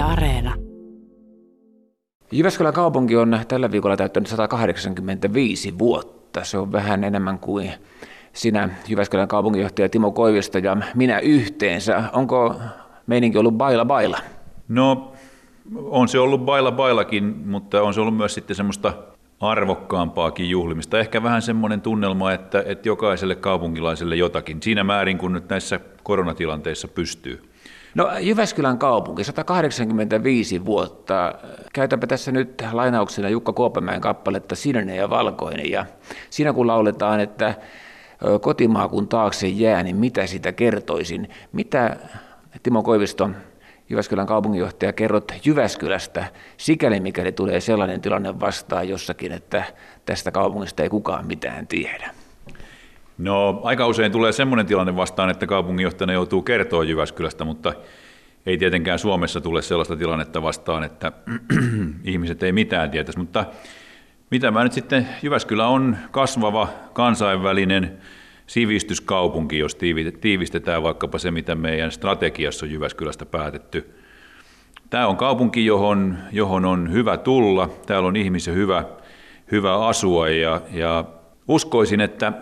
Yle Areena. Jyväskylän kaupunki on tällä viikolla täyttänyt 185 vuotta. Se on vähän enemmän kuin sinä Jyväskylän kaupunginjohtaja Timo Koivisto ja minä yhteensä. Onko meininki ollut baila baila? No on se ollut baila bailakin, mutta on se ollut myös sitten semmoista arvokkaampaakin juhlimista. Ehkä vähän semmoinen tunnelma, että, että jokaiselle kaupunkilaiselle jotakin, siinä määrin kun nyt näissä koronatilanteissa pystyy. No Jyväskylän kaupunki, 185 vuotta. Käytänpä tässä nyt lainauksena Jukka Kuopamäen kappaletta Sininen ja Valkoinen. Ja siinä kun lauletaan, että kotimaa kun taakse jää, niin mitä sitä kertoisin? Mitä Timo Koivisto, Jyväskylän kaupunginjohtaja, kerrot Jyväskylästä, sikäli mikäli tulee sellainen tilanne vastaan jossakin, että tästä kaupungista ei kukaan mitään tiedä? No aika usein tulee semmoinen tilanne vastaan, että kaupunginjohtajana joutuu kertoa Jyväskylästä, mutta ei tietenkään Suomessa tule sellaista tilannetta vastaan, että ihmiset ei mitään tietäisi. Mutta mitä mä nyt sitten, Jyväskylä on kasvava kansainvälinen sivistyskaupunki, jos tiivistetään vaikkapa se, mitä meidän strategiassa on Jyväskylästä päätetty. Tämä on kaupunki, johon, johon on hyvä tulla, täällä on ihmisen hyvä, hyvä asua ja, ja uskoisin, että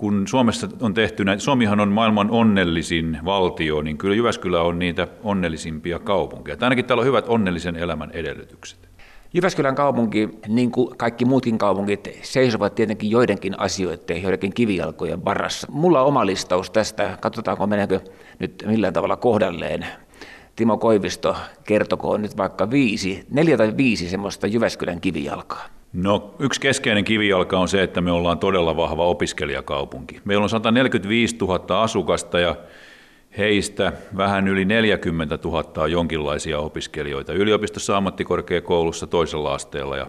kun Suomessa on tehty näitä, Suomihan on maailman onnellisin valtio, niin kyllä Jyväskylä on niitä onnellisimpia kaupunkeja. Tai ainakin täällä on hyvät onnellisen elämän edellytykset. Jyväskylän kaupunki, niin kuin kaikki muutkin kaupungit, seisovat tietenkin joidenkin asioiden, joidenkin kivijalkojen varassa. Mulla on oma listaus tästä, katsotaanko meneekö nyt millään tavalla kohdalleen. Timo Koivisto kertokoon nyt vaikka viisi, neljä tai viisi semmoista Jyväskylän kivijalkaa. No yksi keskeinen kivijalka on se, että me ollaan todella vahva opiskelijakaupunki. Meillä on 145 000 asukasta ja heistä vähän yli 40 000 on jonkinlaisia opiskelijoita yliopistossa, ammattikorkeakoulussa, toisella asteella ja,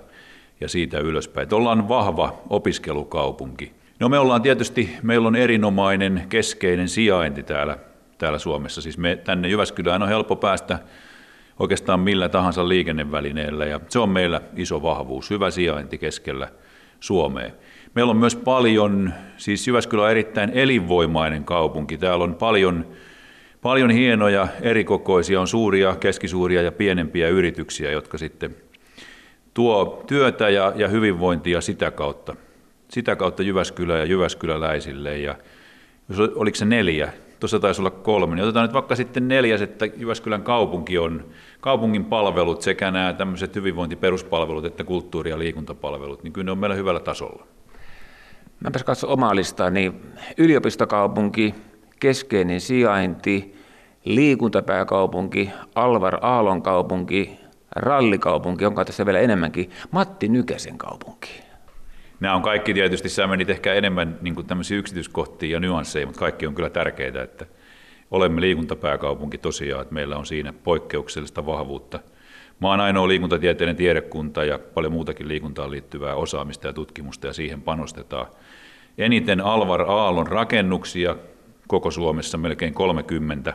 ja siitä ylöspäin. Et ollaan vahva opiskelukaupunki. No me ollaan tietysti, meillä on erinomainen keskeinen sijainti täällä, täällä Suomessa. Siis me, tänne Jyväskylään on helppo päästä oikeastaan millä tahansa liikennevälineellä. Ja se on meillä iso vahvuus, hyvä sijainti keskellä Suomea. Meillä on myös paljon, siis Jyväskylä on erittäin elinvoimainen kaupunki, täällä on paljon, paljon hienoja erikokoisia, on suuria, keskisuuria ja pienempiä yrityksiä, jotka sitten tuo työtä ja, ja hyvinvointia sitä kautta, sitä kautta Jyväskylä ja jyväskyläläisille. Ja oliko se neljä, tuossa taisi olla kolme, niin otetaan nyt vaikka sitten neljäs, että Jyväskylän kaupunki on kaupungin palvelut, sekä nämä tämmöiset hyvinvointiperuspalvelut että kulttuuri- ja liikuntapalvelut, niin kyllä ne on meillä hyvällä tasolla. Mäpäs katso omaa listaa, niin yliopistokaupunki, keskeinen sijainti, liikuntapääkaupunki, Alvar Aallon kaupunki, rallikaupunki, onko tässä vielä enemmänkin, Matti Nykäsen kaupunki. Nämä on kaikki tietysti, sä menit ehkä enemmän niin kuin tämmöisiä yksityiskohtia ja nyansseja, mutta kaikki on kyllä tärkeitä, että olemme liikuntapääkaupunki tosiaan, että meillä on siinä poikkeuksellista vahvuutta. Mä oon ainoa liikuntatieteellinen tiedekunta ja paljon muutakin liikuntaan liittyvää osaamista ja tutkimusta ja siihen panostetaan. Eniten Alvar Aallon rakennuksia koko Suomessa, melkein 30.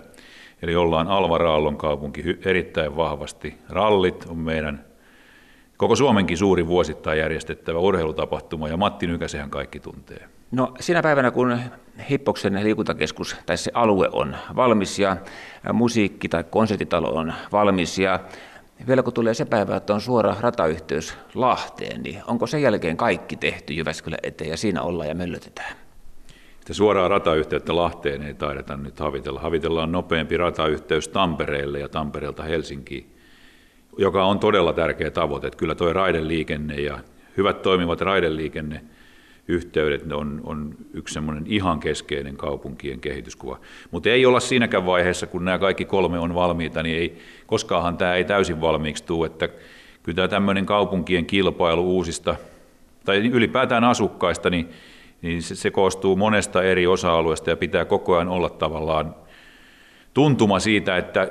Eli ollaan Alvar Aallon kaupunki erittäin vahvasti. Rallit on meidän koko Suomenkin suuri vuosittain järjestettävä urheilutapahtuma ja Matti Nykäsehän kaikki tuntee. No sinä päivänä, kun Hippoksen liikuntakeskus tai se alue on valmis ja musiikki- tai konsertitalo on valmis ja vielä kun tulee se päivä, että on suora ratayhteys Lahteen, niin onko sen jälkeen kaikki tehty Jyväskylän eteen ja siinä ollaan ja möllötetään? Sitä suoraa ratayhteyttä Lahteen ei taideta nyt havitella. Havitellaan nopeampi ratayhteys Tampereelle ja Tampereelta Helsinkiin joka on todella tärkeä tavoite. Että kyllä tuo raideliikenne ja hyvät toimivat raideliikenne yhteydet on, on yksi semmoinen ihan keskeinen kaupunkien kehityskuva. Mutta ei olla siinäkään vaiheessa, kun nämä kaikki kolme on valmiita, niin ei, koskaanhan tämä ei täysin valmiiksi tule, että kyllä tämä tämmöinen kaupunkien kilpailu uusista, tai ylipäätään asukkaista, niin, niin se, se koostuu monesta eri osa-alueesta ja pitää koko ajan olla tavallaan tuntuma siitä, että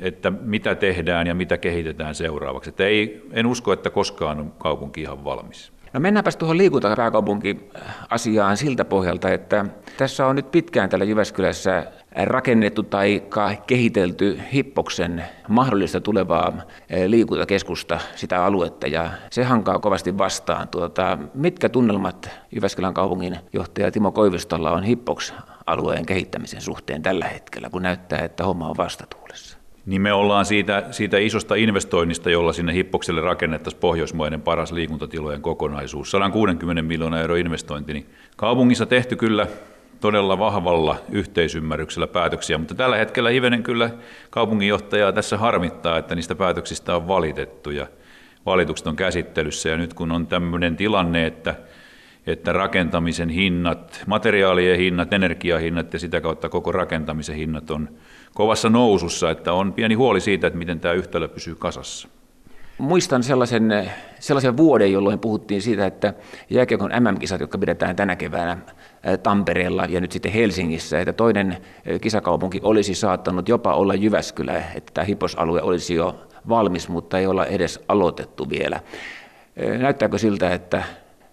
että mitä tehdään ja mitä kehitetään seuraavaksi. Että ei, en usko, että koskaan on kaupunki ihan valmis. No mennäänpäs tuohon liikuntapääkaupunki-asiaan siltä pohjalta, että tässä on nyt pitkään täällä Jyväskylässä rakennettu tai kehitelty Hippoksen mahdollista tulevaa eh, liikuntakeskusta, sitä aluetta, ja se hankaa kovasti vastaan. Tuota, mitkä tunnelmat Jyväskylän kaupungin johtaja Timo Koivistolla on Hippoks alueen kehittämisen suhteen tällä hetkellä, kun näyttää, että homma on vastatuulessa? Niin me ollaan siitä, siitä isosta investoinnista, jolla sinne Hippokselle rakennettaisiin pohjoismainen paras liikuntatilojen kokonaisuus, 160 miljoonaa euro investointi, niin kaupungissa tehty kyllä todella vahvalla yhteisymmärryksellä päätöksiä, mutta tällä hetkellä hivenen kyllä kaupunginjohtajaa tässä harmittaa, että niistä päätöksistä on valitettu ja valitukset on käsittelyssä. Ja nyt kun on tämmöinen tilanne, että että rakentamisen hinnat, materiaalien hinnat, energiahinnat ja sitä kautta koko rakentamisen hinnat on kovassa nousussa, että on pieni huoli siitä, että miten tämä yhtälö pysyy kasassa. Muistan sellaisen, sellaisen vuoden, jolloin puhuttiin siitä, että jääkiekon MM-kisat, jotka pidetään tänä keväänä Tampereella ja nyt sitten Helsingissä, että toinen kisakaupunki olisi saattanut jopa olla Jyväskylä, että tämä hiposalue olisi jo valmis, mutta ei olla edes aloitettu vielä. Näyttääkö siltä, että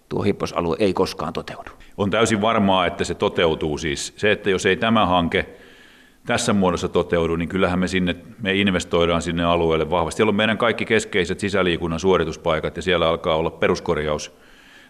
tuo hipposalue ei koskaan toteudu? On täysin varmaa, että se toteutuu siis. Se, että jos ei tämä hanke tässä muodossa toteudu, niin kyllähän me sinne, me investoidaan sinne alueelle vahvasti. Siellä on meidän kaikki keskeiset sisäliikunnan suorituspaikat ja siellä alkaa olla peruskorjaus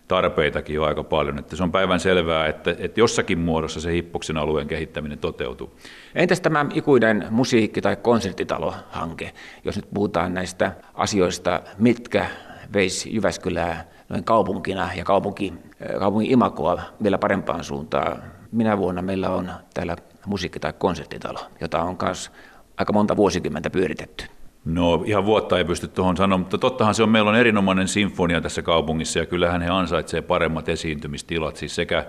tarpeitakin jo aika paljon. Että se on päivän selvää, että, että jossakin muodossa se Hippoksen alueen kehittäminen toteutuu. Entäs tämä ikuinen musiikki- tai konserttitalohanke, jos nyt puhutaan näistä asioista, mitkä veisi Jyväskylää noin kaupunkina ja kaupunki, kaupungin imakoa vielä parempaan suuntaan. Minä vuonna meillä on täällä musiikki- tai konserttitalo, jota on myös aika monta vuosikymmentä pyöritetty. No ihan vuotta ei pysty tuohon sanomaan, mutta tottahan se on, meillä on erinomainen sinfonia tässä kaupungissa ja kyllähän he ansaitsevat paremmat esiintymistilat, siis sekä,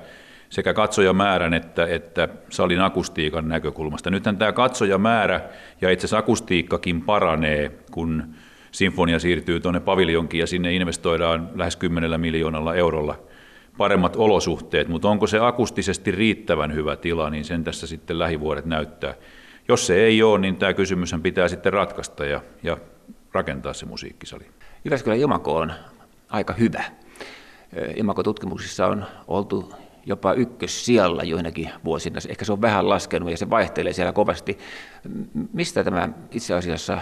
sekä katsojamäärän että, että salin akustiikan näkökulmasta. Nythän tämä katsojamäärä ja itse asiassa akustiikkakin paranee, kun sinfonia siirtyy tuonne paviljonkiin ja sinne investoidaan lähes 10 miljoonalla eurolla paremmat olosuhteet, mutta onko se akustisesti riittävän hyvä tila, niin sen tässä sitten lähivuodet näyttää. Jos se ei ole, niin tämä kysymys pitää sitten ratkaista ja, ja rakentaa se musiikkisali. Jyväskylän Imako on aika hyvä. Imako-tutkimuksissa on oltu jopa ykkössijalla joinakin vuosina. Ehkä se on vähän laskenut ja se vaihtelee siellä kovasti. Mistä tämä itse asiassa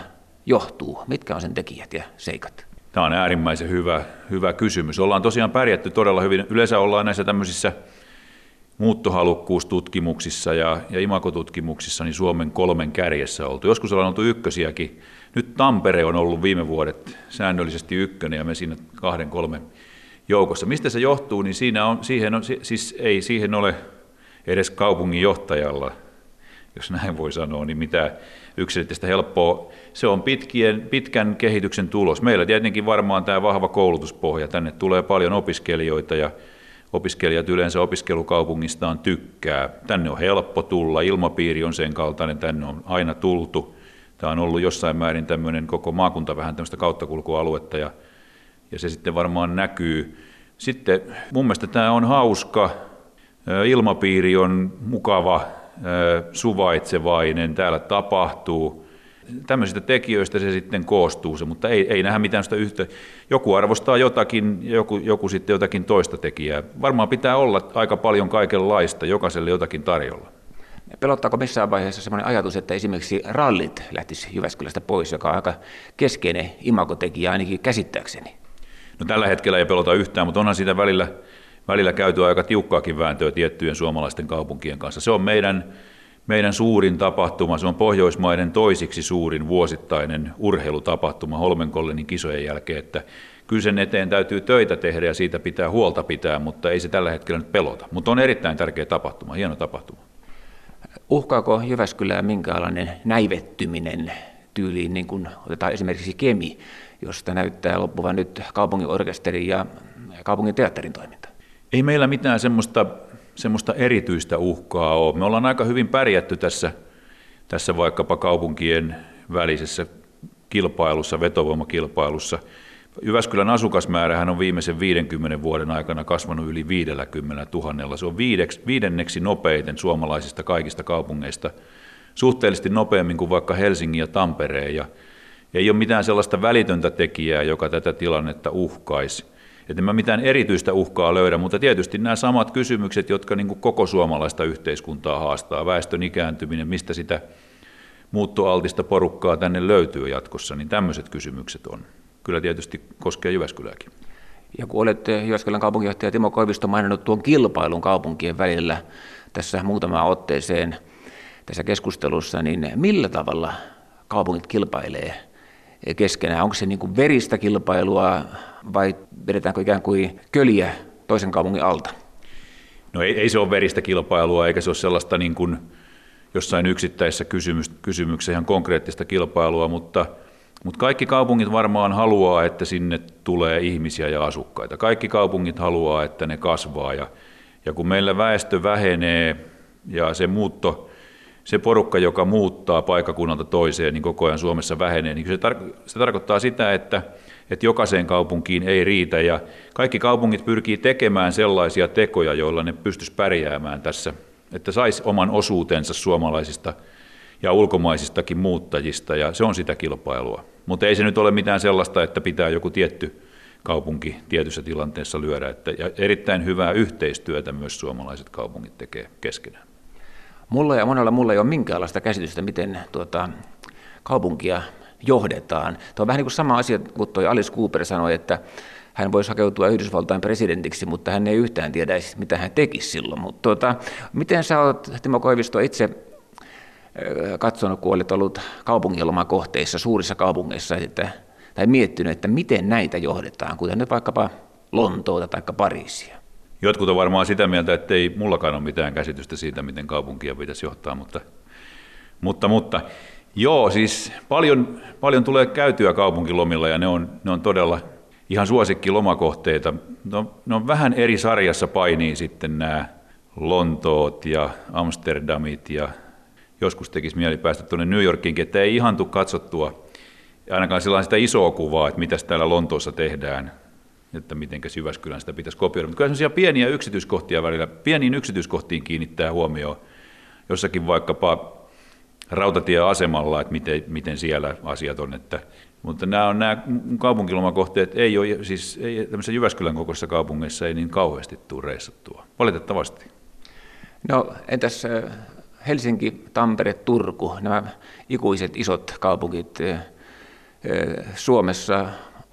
johtuu? Mitkä on sen tekijät ja seikat? Tämä on äärimmäisen hyvä, hyvä kysymys. Ollaan tosiaan pärjätty todella hyvin. Yleensä ollaan näissä tämmöisissä muuttohalukkuustutkimuksissa ja, ja imakotutkimuksissa niin Suomen kolmen kärjessä oltu. Joskus ollaan oltu ykkösiäkin. Nyt Tampere on ollut viime vuodet säännöllisesti ykkönen ja me siinä kahden kolmen joukossa. Mistä se johtuu, niin siinä on, siihen on, siis ei siihen ole edes kaupungin johtajalla, jos näin voi sanoa, niin mitä yksilöllistä helppoa. Se on pitkien, pitkän kehityksen tulos. Meillä tietenkin varmaan tämä vahva koulutuspohja. Tänne tulee paljon opiskelijoita ja opiskelijat yleensä opiskelukaupungistaan tykkää. Tänne on helppo tulla, ilmapiiri on sen kaltainen, tänne on aina tultu. Tämä on ollut jossain määrin tämmöinen koko maakunta vähän tämmöistä kauttakulkualuetta ja, ja se sitten varmaan näkyy. Sitten mun mielestä tämä on hauska, ilmapiiri on mukava, suvaitsevainen, täällä tapahtuu. Tämmöisistä tekijöistä se sitten koostuu se, mutta ei, ei nähdä mitään sitä yhtä. Joku arvostaa jotakin, joku, joku sitten jotakin toista tekijää. Varmaan pitää olla aika paljon kaikenlaista, jokaiselle jotakin tarjolla. Pelottaako missään vaiheessa sellainen ajatus, että esimerkiksi rallit lähtisi Jyväskylästä pois, joka on aika keskeinen imagotekijä ainakin käsittääkseni? No tällä hetkellä ei pelota yhtään, mutta onhan siitä välillä välillä käyty aika tiukkaakin vääntöä tiettyjen suomalaisten kaupunkien kanssa. Se on meidän, meidän suurin tapahtuma, se on Pohjoismaiden toisiksi suurin vuosittainen urheilutapahtuma Holmenkollenin kisojen jälkeen, että kyllä sen eteen täytyy töitä tehdä ja siitä pitää huolta pitää, mutta ei se tällä hetkellä nyt pelota. Mutta on erittäin tärkeä tapahtuma, hieno tapahtuma. Uhkaako Jyväskylää minkälainen näivettyminen tyyliin, niin kuin otetaan esimerkiksi Kemi, josta näyttää loppuvan nyt kaupungin orkesterin ja kaupungin teatterin toiminta? Ei meillä mitään semmoista, semmoista erityistä uhkaa ole. Me ollaan aika hyvin pärjätty tässä, tässä vaikkapa kaupunkien välisessä kilpailussa, vetovoimakilpailussa. Jyväskylän asukasmäärähän on viimeisen 50 vuoden aikana kasvanut yli 50 000. Se on viidenneksi nopeiten suomalaisista kaikista kaupungeista, suhteellisesti nopeammin kuin vaikka Helsingin ja Tampereen. Ja ei ole mitään sellaista välitöntä tekijää, joka tätä tilannetta uhkaisi. Että mä mitään erityistä uhkaa löydä, mutta tietysti nämä samat kysymykset, jotka niin kuin koko suomalaista yhteiskuntaa haastaa, väestön ikääntyminen, mistä sitä muuttoaltista porukkaa tänne löytyy jatkossa, niin tämmöiset kysymykset on. Kyllä tietysti koskee Jyväskylääkin. Ja kun olette Jyväskylän kaupunginjohtaja Timo Koivisto maininnut tuon kilpailun kaupunkien välillä tässä muutamaan otteeseen tässä keskustelussa, niin millä tavalla kaupungit kilpailee keskenään? Onko se niin kuin veristä kilpailua vai vedetäänkö ikään kuin köliä toisen kaupungin alta? No ei, ei se ole veristä kilpailua, eikä se ole sellaista niin kuin jossain yksittäisessä kysymys, kysymyksessä ihan konkreettista kilpailua, mutta, mutta kaikki kaupungit varmaan haluaa, että sinne tulee ihmisiä ja asukkaita. Kaikki kaupungit haluaa, että ne kasvaa ja, ja kun meillä väestö vähenee ja se muutto, se porukka, joka muuttaa paikakunnalta toiseen, niin koko ajan Suomessa vähenee, niin se, tar- se tarkoittaa sitä, että, että jokaiseen kaupunkiin ei riitä ja kaikki kaupungit pyrkii tekemään sellaisia tekoja, joilla ne pystyisi pärjäämään tässä, että saisi oman osuutensa suomalaisista ja ulkomaisistakin muuttajista ja se on sitä kilpailua. Mutta ei se nyt ole mitään sellaista, että pitää joku tietty kaupunki tietyssä tilanteessa lyödä. Että, ja erittäin hyvää yhteistyötä myös suomalaiset kaupungit tekee keskenään. Mulla ja monella mulla ei ole minkäänlaista käsitystä, miten tuota, kaupunkia johdetaan. Tuo on vähän niin kuin sama asia, kun tuo Alice Cooper sanoi, että hän voisi hakeutua Yhdysvaltain presidentiksi, mutta hän ei yhtään tiedä, mitä hän tekisi silloin. Mutta tuota, miten sä olet, Timo Koivisto, itse katsonut, kun olet ollut kaupungilomakohteissa, suurissa kaupungeissa, että, tai miettinyt, että miten näitä johdetaan, kuten nyt vaikkapa Lontoota tai Pariisia? Jotkut on varmaan sitä mieltä, että ei mullakaan ole mitään käsitystä siitä, miten kaupunkia pitäisi johtaa, mutta, mutta, mutta joo, siis paljon, paljon tulee käytyä kaupunkilomilla ja ne on, ne on todella ihan suosikki lomakohteita. No, ne on vähän eri sarjassa painii sitten nämä Lontoot ja Amsterdamit ja joskus tekisi mieli päästä tuonne New Yorkiinkin, että ei ihan tule katsottua ainakaan sitä isoa kuvaa, että mitä täällä Lontoossa tehdään että miten Jyväskylän sitä pitäisi kopioida. Mutta kyllä sellaisia pieniä yksityiskohtia välillä, pieniin yksityiskohtiin kiinnittää huomioon jossakin vaikkapa rautatieasemalla, että miten, miten siellä asiat on. Että, mutta nämä, on, nämä kaupunkilomakohteet ei ole, siis ei, tämmöisessä Jyväskylän kokoisessa kaupungissa ei niin kauheasti tule reissattua, valitettavasti. No entäs Helsinki, Tampere, Turku, nämä ikuiset isot kaupungit Suomessa,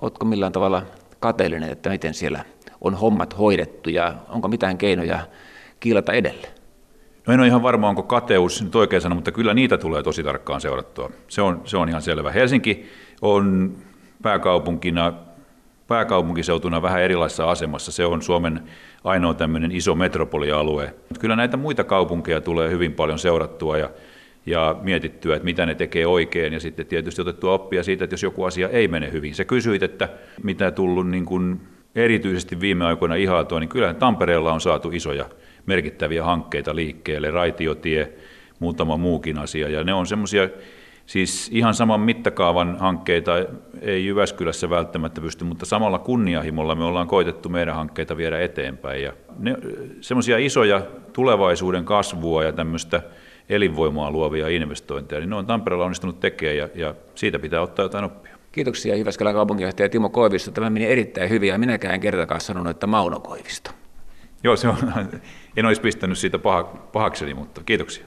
oletko millään tavalla kateellinen, että miten siellä on hommat hoidettu ja onko mitään keinoja kiilata edelle? No en ole ihan varma, onko kateus nyt oikein sana, mutta kyllä niitä tulee tosi tarkkaan seurattua. Se on, se on ihan selvä. Helsinki on pääkaupunkina, pääkaupunkiseutuna vähän erilaisessa asemassa. Se on Suomen ainoa tämmöinen iso metropolialue. Kyllä näitä muita kaupunkeja tulee hyvin paljon seurattua ja ja mietittyä, että mitä ne tekee oikein ja sitten tietysti otettua oppia siitä, että jos joku asia ei mene hyvin. Se kysyit, että mitä tullut niin kuin erityisesti viime aikoina ihaatua, niin kyllähän Tampereella on saatu isoja merkittäviä hankkeita liikkeelle, raitiotie, muutama muukin asia, ja ne on semmoisia siis ihan saman mittakaavan hankkeita ei Jyväskylässä välttämättä pysty, mutta samalla kunnianhimolla me ollaan koitettu meidän hankkeita viedä eteenpäin. Ja semmoisia isoja tulevaisuuden kasvua ja tämmöistä elinvoimaa luovia investointeja, niin ne on Tampereella onnistunut tekemään ja, ja siitä pitää ottaa jotain oppia. Kiitoksia Jyväskylän kaupunginjohtaja Timo Koivisto. Tämä meni erittäin hyvin ja minäkään kertakaan sanonut, että Mauno Koivisto. Joo, se on, en olisi pistänyt siitä paha, pahakseni, mutta kiitoksia.